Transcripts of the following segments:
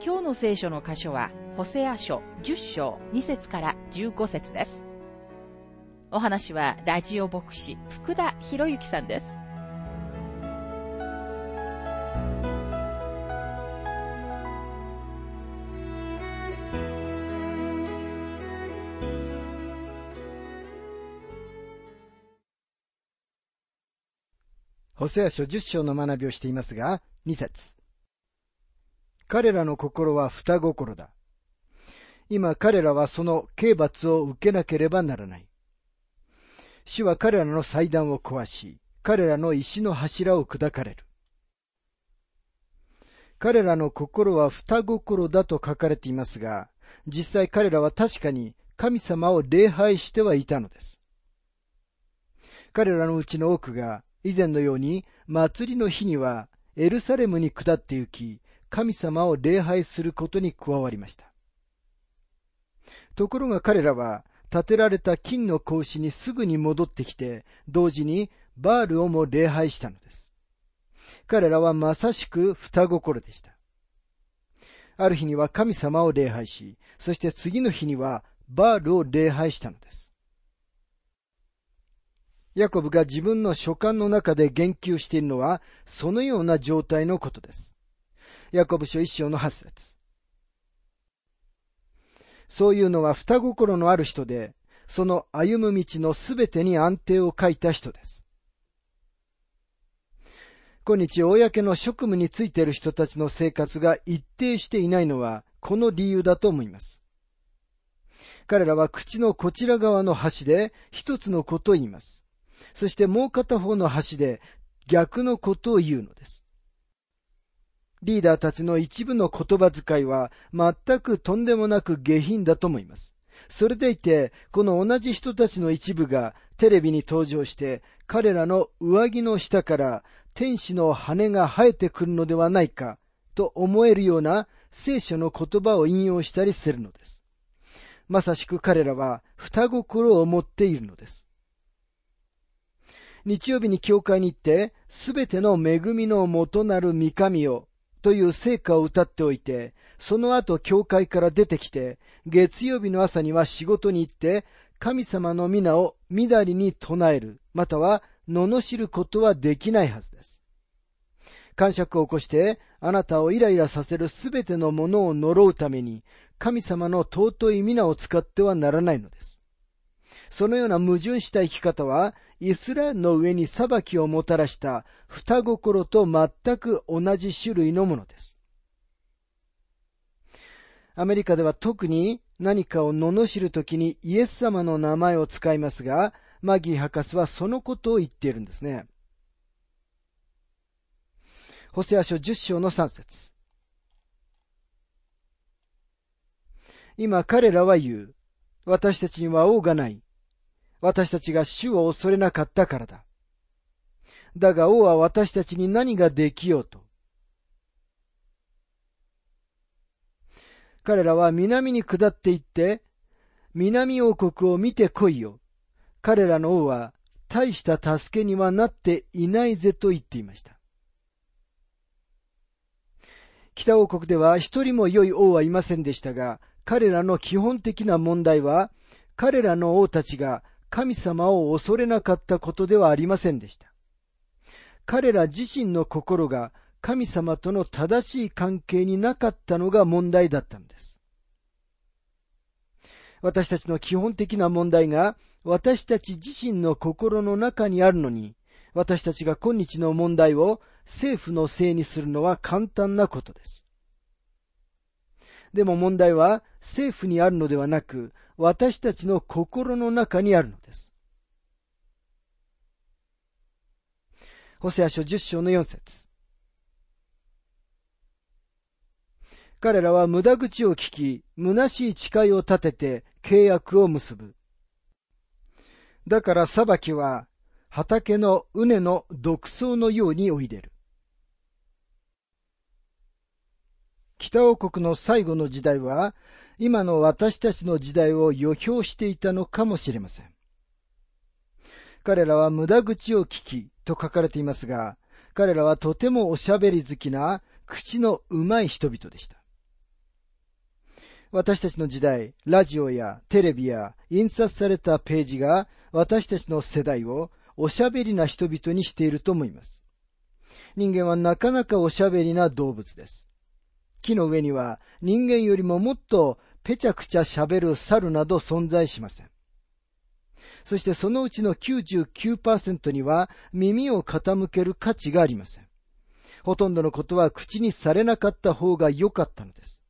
今日の聖書の箇所は、ホセア書10章2節から15節です。お話は、ラジオ牧師、福田博之さんです。ホセア書10章の学びをしていますが、2節彼らの心は双心だ。今彼らはその刑罰を受けなければならない。主は彼らの祭壇を壊し、彼らの石の柱を砕かれる。彼らの心は双心だと書かれていますが、実際彼らは確かに神様を礼拝してはいたのです。彼らのうちの多くが以前のように祭りの日にはエルサレムに下って行き、神様を礼拝することに加わりました。ところが彼らは、建てられた金の格子にすぐに戻ってきて、同時にバールをも礼拝したのです。彼らはまさしく双心でした。ある日には神様を礼拝し、そして次の日にはバールを礼拝したのです。ヤコブが自分の書簡の中で言及しているのは、そのような状態のことです。ヤコブ書一章の八節そういうのは双心のある人で、その歩む道のすべてに安定を書いた人です。今日、公の職務についている人たちの生活が一定していないのは、この理由だと思います。彼らは口のこちら側の端で一つのことを言います。そしてもう片方の端で逆のことを言うのです。リーダーたちの一部の言葉遣いは全くとんでもなく下品だと思います。それでいて、この同じ人たちの一部がテレビに登場して、彼らの上着の下から天使の羽が生えてくるのではないかと思えるような聖書の言葉を引用したりするのです。まさしく彼らは双心を持っているのです。日曜日に教会に行って、すべての恵みの元なる御神をという聖歌を歌っておいて、その後教会から出てきて、月曜日の朝には仕事に行って、神様の皆をみだりに唱える、または罵ることはできないはずです。感触を起こして、あなたをイライラさせるすべてのものを呪うために、神様の尊い皆を使ってはならないのです。そのような矛盾した生き方は、イスラエルの上に裁きをもたらした双心と全く同じ種類のものです。アメリカでは特に何かを罵るときにイエス様の名前を使いますが、マギー博士はそのことを言っているんですね。ホセア書10章の3節今彼らは言う。私たちには王がない。私たちが主を恐れなかったからだ。だが王は私たちに何ができようと。彼らは南に下って行って、南王国を見てこいよ。彼らの王は大した助けにはなっていないぜと言っていました。北王国では一人も良い王はいませんでしたが、彼らの基本的な問題は、彼らの王たちが神様を恐れなかったことではありませんでした。彼ら自身の心が神様との正しい関係になかったのが問題だったのです。私たちの基本的な問題が私たち自身の心の中にあるのに、私たちが今日の問題を政府のせいにするのは簡単なことです。でも問題は政府にあるのではなく、私たちの心の中にあるのです。ホセア書10章の4節彼らは無駄口を聞き、虚しい誓いを立てて契約を結ぶ。だから裁きは畑の畝の独走のようにおいでる。北王国の最後の時代は、今の私たちの時代を予表していたのかもしれません。彼らは無駄口を聞きと書かれていますが、彼らはとてもおしゃべり好きな口のうまい人々でした。私たちの時代、ラジオやテレビや印刷されたページが私たちの世代をおしゃべりな人々にしていると思います。人間はなかなかおしゃべりな動物です。木の上には人間よりももっとぺちゃくちゃ喋る猿など存在しません。そしてそのうちの99%には耳を傾ける価値がありません。ほとんどのことは口にされなかった方が良かったのです。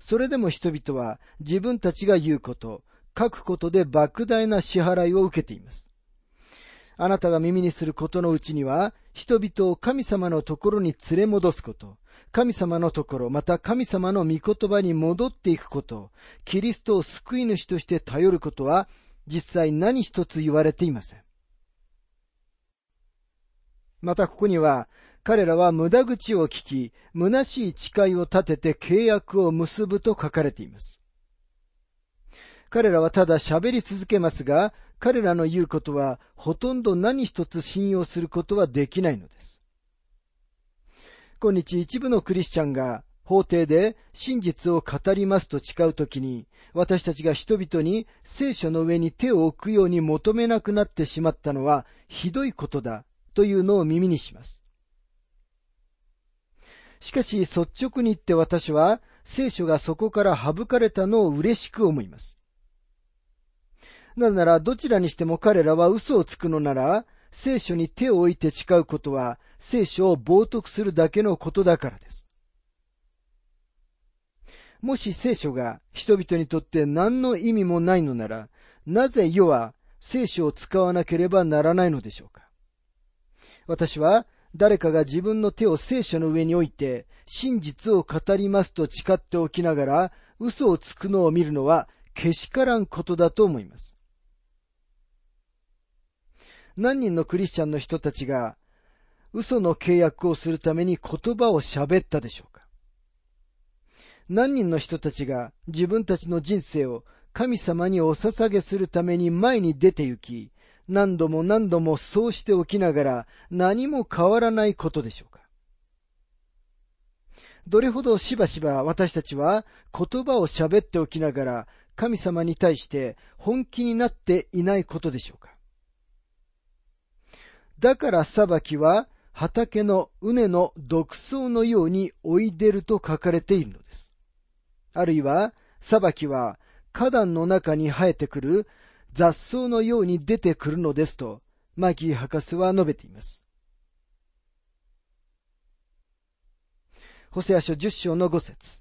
それでも人々は自分たちが言うこと、書くことで莫大な支払いを受けています。あなたが耳にすることのうちには、人々を神様のところに連れ戻すこと、神様のところ、また神様の御言葉に戻っていくこと、キリストを救い主として頼ることは、実際何一つ言われていません。またここには、彼らは無駄口を聞き、虚しい誓いを立てて契約を結ぶと書かれています。彼らはただ喋り続けますが、彼らの言うことはほとんど何一つ信用することはできないのです。今日一部のクリスチャンが法廷で真実を語りますと誓うときに、私たちが人々に聖書の上に手を置くように求めなくなってしまったのはひどいことだというのを耳にします。しかし率直に言って私は聖書がそこから省かれたのを嬉しく思います。なぜならどちらにしても彼らは嘘をつくのなら聖書に手を置いて誓うことは聖書を冒涜するだけのことだからです。もし聖書が人々にとって何の意味もないのなら、なぜ世は聖書を使わなければならないのでしょうか私は誰かが自分の手を聖書の上に置いて真実を語りますと誓っておきながら嘘をつくのを見るのはけしからんことだと思います。何人のクリスチャンの人たちが嘘の契約をするために言葉を喋ったでしょうか？何人の人たちが自分たちの人生を神様にお捧げするために前に出て行き、何度も何度もそうしておきながら何も変わらないことでしょうか？どれほどしばしば私たちは言葉を喋っておきながら神様に対して本気になっていないことでしょうか？だから裁きは畑の畝の独走のように追い出ると書かれているのです。あるいは裁きは花壇の中に生えてくる雑草のように出てくるのですと、マギー博士は述べています。ホセア書10章の5節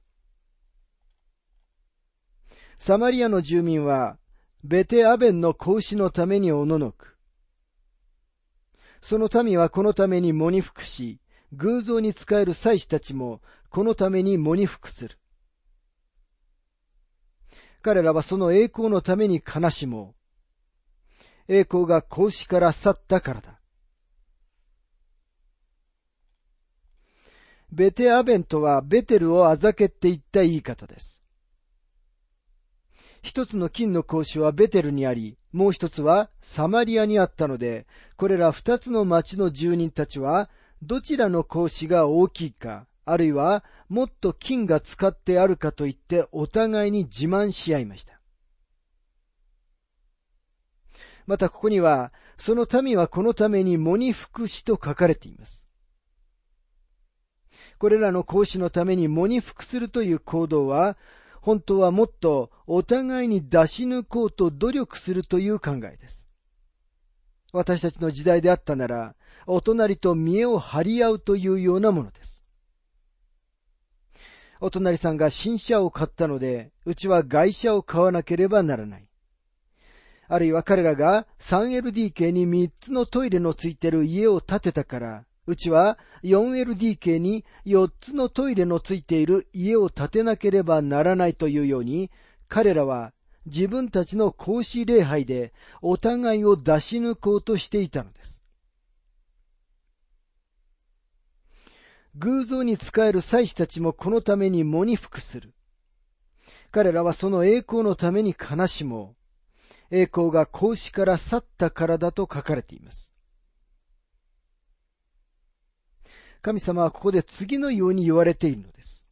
サマリアの住民は、ベテアベンの子のためにおののく。その民はこのために喪に服し、偶像に仕える祭司たちもこのために喪に服する。彼らはその栄光のために悲しもう。栄光が格子から去ったからだ。ベテアベンとはベテルをあざけって言った言い方です。一つの金の格子はベテルにあり、もう一つはサマリアにあったので、これら二つの町の住人たちは、どちらの格子が大きいか、あるいはもっと金が使ってあるかと言ってお互いに自慢し合いました。またここには、その民はこのために喪に服しと書かれています。これらの講師のために喪に服するという行動は、本当はもっとお互いに出し抜こうと努力するという考えです。私たちの時代であったなら、お隣と見栄を張り合うというようなものです。お隣さんが新車を買ったので、うちは外車を買わなければならない。あるいは彼らが 3LDK に3つのトイレのついてる家を建てたから、うちは 4LDK に4つのトイレのついている家を建てなければならないというように、彼らは自分たちの孔子礼拝でお互いを出し抜こうとしていたのです。偶像に仕える祭司たちもこのために喪に服する。彼らはその栄光のために悲しもう。栄光が孔子から去ったからだと書かれています。神様はここで次のように言われているのです。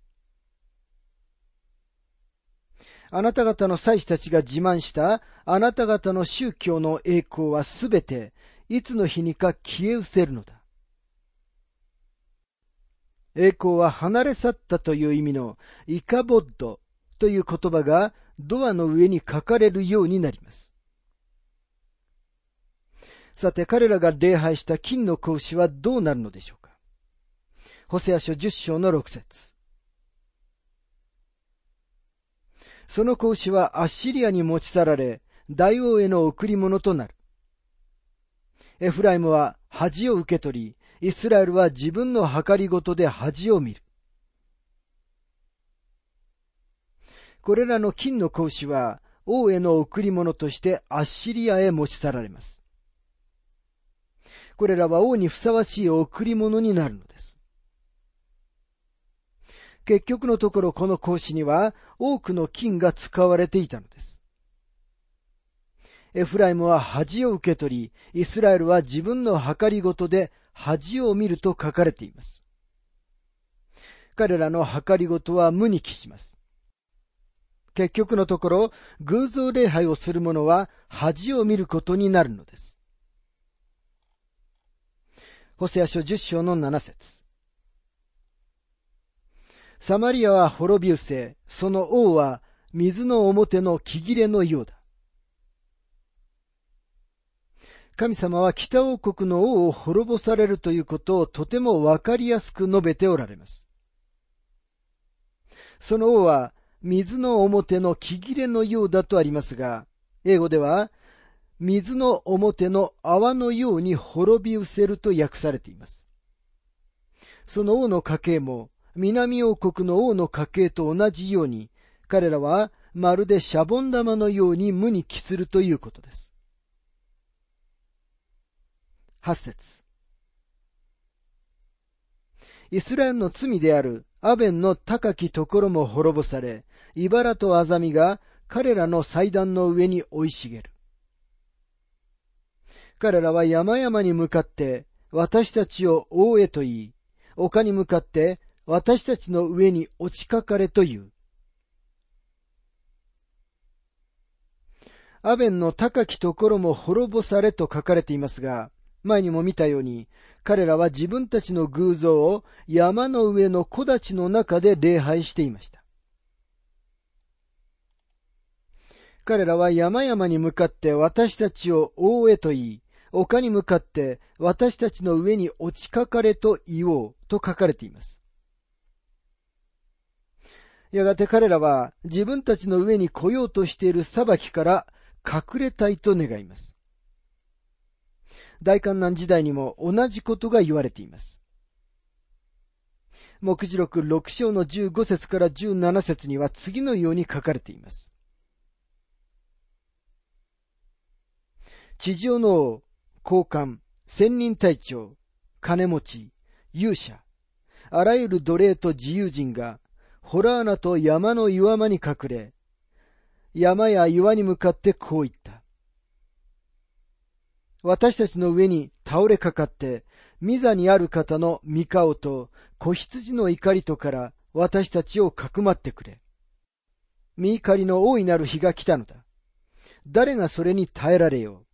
あなた方の祭司たちが自慢したあなた方の宗教の栄光はすべていつの日にか消え失せるのだ。栄光は離れ去ったという意味のイカボッドという言葉がドアの上に書かれるようになります。さて彼らが礼拝した金の格子はどうなるのでしょうホセア書10章の6節その格子はアッシリアに持ち去られ、大王への贈り物となる。エフライムは恥を受け取り、イスラエルは自分の計りごとで恥を見る。これらの金の格子は王への贈り物としてアッシリアへ持ち去られます。これらは王にふさわしい贈り物になるのです。結局のところこの格子には多くの金が使われていたのです。エフライムは恥を受け取り、イスラエルは自分の計りごとで恥を見ると書かれています。彼らの計りごとは無に帰します。結局のところ、偶像礼拝をする者は恥を見ることになるのです。ホセア書10章の7節サマリアは滅び失せ、その王は水の表の木切れのようだ。神様は北王国の王を滅ぼされるということをとてもわかりやすく述べておられます。その王は水の表の木切れのようだとありますが、英語では、水の表の泡のように滅び失せると訳されています。その王の家系も、南王国の王の家系と同じように、彼らはまるでシャボン玉のように無に帰するということです。八節イスラエルの罪であるアベンの高きところも滅ぼされ、茨とアザミが彼らの祭壇の上に生い茂る。彼らは山々に向かって私たちを王へと言い、丘に向かって私たちの上に落ちかかれと言う。アベンの高きところも滅ぼされと書かれていますが、前にも見たように、彼らは自分たちの偶像を山の上の木立の中で礼拝していました。彼らは山々に向かって私たちを王へと言い、丘に向かって私たちの上に落ちかかれと言おうと書かれています。やがて彼らは自分たちの上に来ようとしている裁きから隠れたいと願います。大観難時代にも同じことが言われています。目次録6章の15節から17節には次のように書かれています。地上の王、高官、仙人隊長、金持ち、勇者、あらゆる奴隷と自由人が、ホラーナと山の岩間に隠れ、山や岩に向かってこう言った。私たちの上に倒れかかって、ミザにある方の御顔と子羊の怒りとから私たちをかくまってくれ。御怒りの大いなる日が来たのだ。誰がそれに耐えられよう。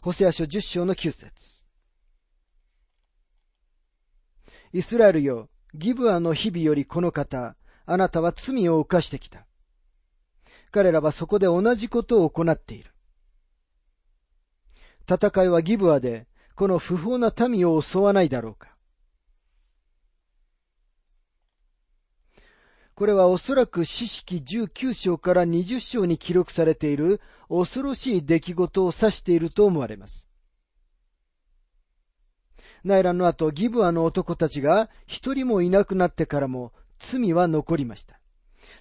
ホセア書十章の九節イスラエルよ、ギブアの日々よりこの方、あなたは罪を犯してきた。彼らはそこで同じことを行っている。戦いはギブアで、この不法な民を襲わないだろうか。これはおそらく四式19章から20章に記録されている恐ろしい出来事を指していると思われます。内乱の後、ギブアの男たちが一人もいなくなってからも罪は残りました。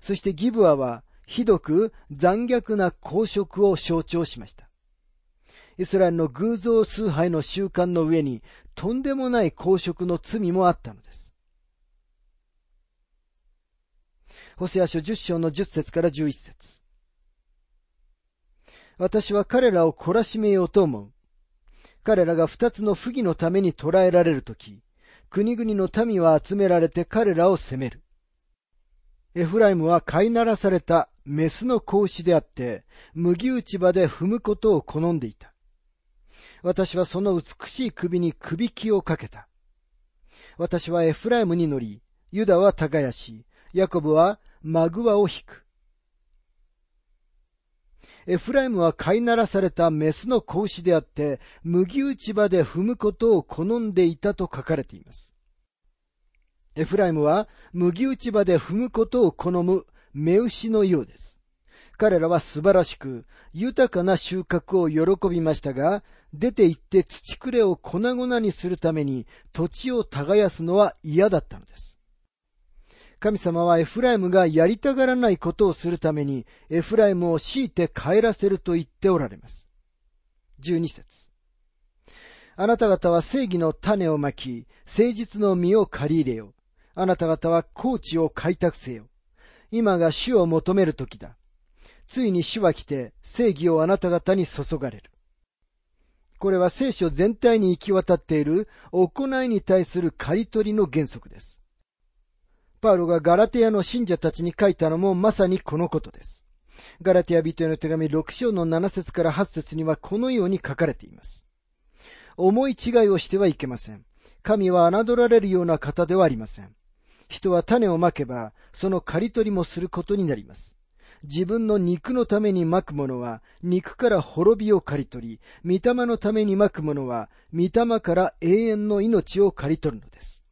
そしてギブアはひどく残虐な公職を象徴しました。イスラエルの偶像崇拝の習慣の上にとんでもない公職の罪もあったのです。ホセア書10章の10節から11節私は彼らを懲らしめようと思う。彼らが二つの不義のために捕らえられるとき、国々の民は集められて彼らを責める。エフライムは飼いならされたメスの子牛であって、麦打ち場で踏むことを好んでいた。私はその美しい首に首木をかけた。私はエフライムに乗り、ユダは耕し、ヤコブはマグワを引く。エフライムは飼いならされたメスの子牛であって、麦打ち場で踏むことを好んでいたと書かれています。エフライムは麦打ち場で踏むことを好む目牛のようです。彼らは素晴らしく、豊かな収穫を喜びましたが、出て行って土くれを粉々にするために土地を耕すのは嫌だったのです。神様はエフライムがやりたがらないことをするためにエフライムを強いて帰らせると言っておられます。12節あなた方は正義の種をまき、誠実の実を借り入れよ。あなた方は高地を開拓せよ。今が主を求める時だ。ついに主は来て正義をあなた方に注がれる。これは聖書全体に行き渡っている行いに対する刈り取りの原則です。パウロがガラテヤの信者たちに書いたのもまさにこのことです。ガラテヤ人への手紙6章の7節から8節にはこのように書かれています。思い違いをしてはいけません。神は侮られるような方ではありません。人は種をまけば、その刈り取りもすることになります。自分の肉のためにまくものは、肉から滅びを刈り取り、御霊のためにまくものは、御霊から永遠の命を刈り取るのです。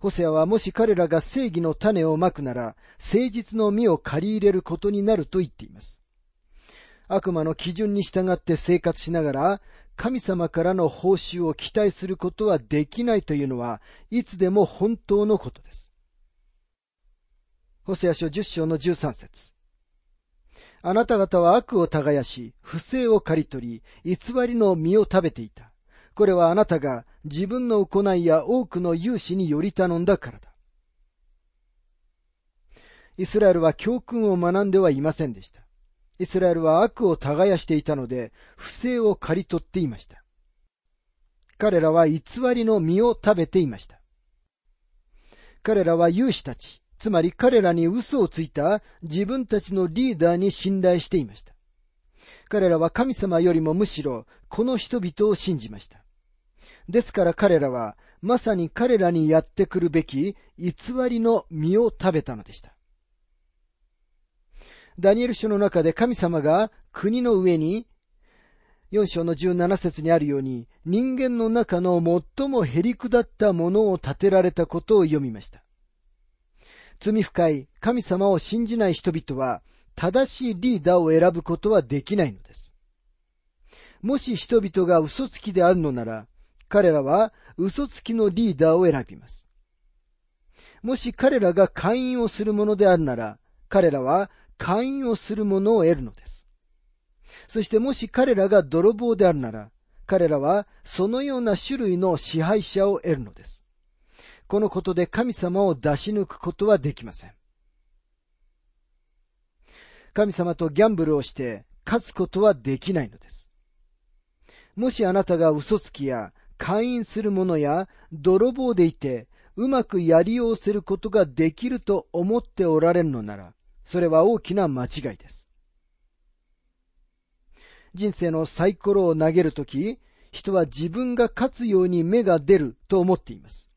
ホセアはもし彼らが正義の種をまくなら、誠実の実を借り入れることになると言っています。悪魔の基準に従って生活しながら、神様からの報酬を期待することはできないというのは、いつでも本当のことです。ホセア書10章の13節あなた方は悪を耕し、不正を刈り取り、偽りの実を食べていた。これはあなたが自分の行いや多くの勇士により頼んだからだ。イスラエルは教訓を学んではいませんでした。イスラエルは悪を耕していたので、不正を刈り取っていました。彼らは偽りの実を食べていました。彼らは勇士たち、つまり彼らに嘘をついた自分たちのリーダーに信頼していました。彼らは神様よりもむしろこの人々を信じました。ですから彼らは、まさに彼らにやってくるべき偽りの実を食べたのでした。ダニエル書の中で神様が国の上に、4章の17節にあるように、人間の中の最もへりくだったものを建てられたことを読みました。罪深い神様を信じない人々は、正しいリーダーを選ぶことはできないのです。もし人々が嘘つきであるのなら、彼らは嘘つきのリーダーを選びます。もし彼らが会員をするものであるなら、彼らは会員をするものを得るのです。そしてもし彼らが泥棒であるなら、彼らはそのような種類の支配者を得るのです。このことで神様を出し抜くことはできません。神様とギャンブルをして勝つことはできないのです。もしあなたが嘘つきや会員する者や泥棒でいて、うまくやりようすることができると思っておられるのなら、それは大きな間違いです。人生のサイコロを投げるとき、人は自分が勝つように目が出ると思っています。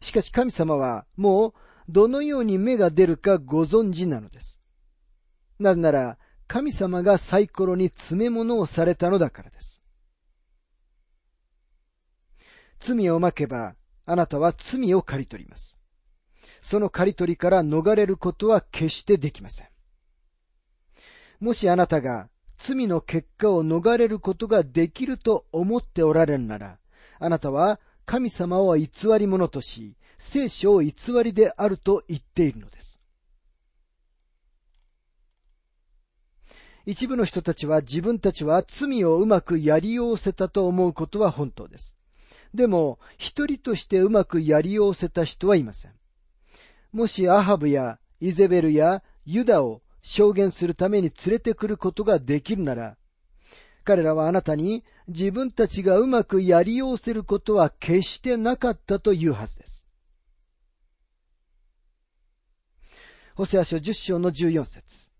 しかし神様はもうどのように目が出るかご存知なのです。なぜなら神様がサイコロに詰め物をされたのだからです。罪をまけば、あなたは罪を刈り取ります。その刈り取りから逃れることは決してできません。もしあなたが罪の結果を逃れることができると思っておられるなら、あなたは神様を偽り者とし、聖書を偽りであると言っているのです。一部の人たちは自分たちは罪をうまくやりおせたと思うことは本当です。でも、一人としてうまくやりおせた人はいません。もしアハブやイゼベルやユダを証言するために連れてくることができるなら、彼らはあなたに自分たちがうまくやりおせることは決してなかったというはずです。ホセア書10章の14節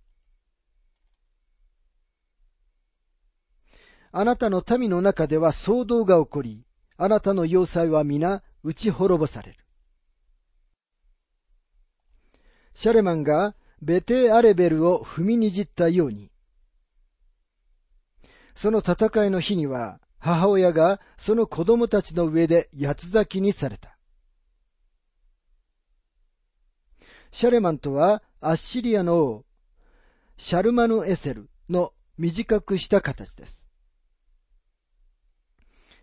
あなたの民の中では騒動が起こり、あなたの要塞は皆打ち滅ぼされる。シャレマンがベテアレベルを踏みにじったように、その戦いの日には母親がその子供たちの上で八つ咲きにされた。シャレマンとはアッシリアの王、シャルマヌエセルの短くした形です。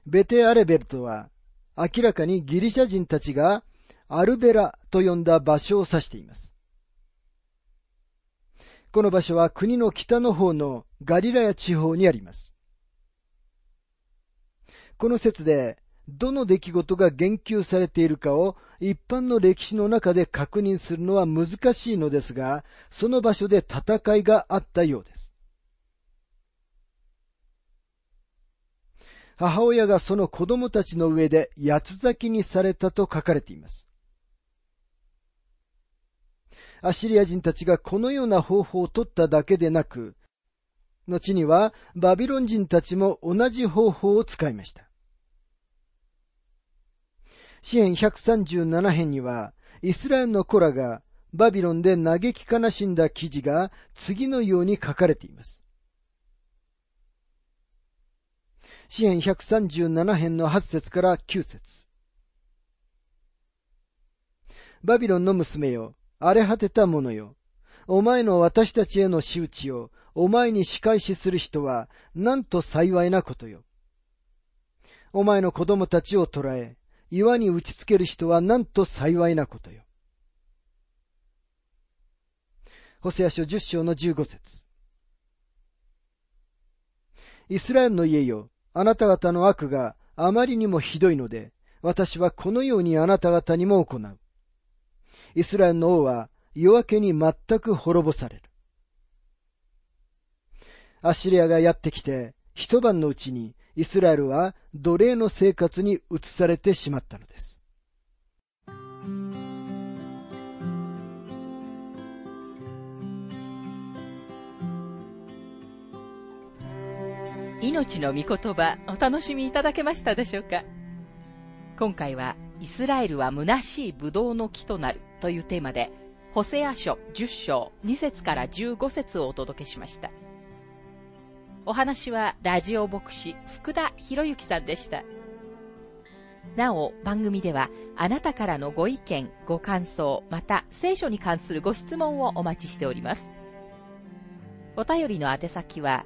ベテアレベルとは明らかにギリシャ人たちがアルベラと呼んだ場所を指しています。この場所は国の北の方のガリラヤ地方にあります。この説で、どの出来事が言及されているかを一般の歴史の中で確認するのは難しいのですが、その場所で戦いがあったようです。母親がその子供たちの上で八つ咲きにされたと書かれています。アシリア人たちがこのような方法を取っただけでなく、後にはバビロン人たちも同じ方法を使いました。詩篇137編には、イスラエルの子らがバビロンで嘆き悲しんだ記事が次のように書かれています。詩篇137編の8節から9節バビロンの娘よ、荒れ果てた者よ。お前の私たちへの仕打ちをお前に仕返しする人はなんと幸いなことよ。お前の子供たちを捕らえ、岩に打ちつける人はなんと幸いなことよ。ホセア書十章の十五節イスラエルの家よ、あなた方の悪があまりにもひどいので、私はこのようにあなた方にも行う。イスラエルの王は夜明けに全く滅ぼされる。アシリアがやってきて、一晩のうちにイスラエルは奴隷の生活に移されてしまったのです。命の御言葉お楽しみいただけましたでしょうか？今回はイスラエルは虚しいブドウの木となるというテーマで、ホセア書10章2節から15節をお届けしました。お話はラジオ牧師福田博之さんでした。なお、番組ではあなたからのご意見、ご感想、また聖書に関するご質問をお待ちしております。お便りの宛先は、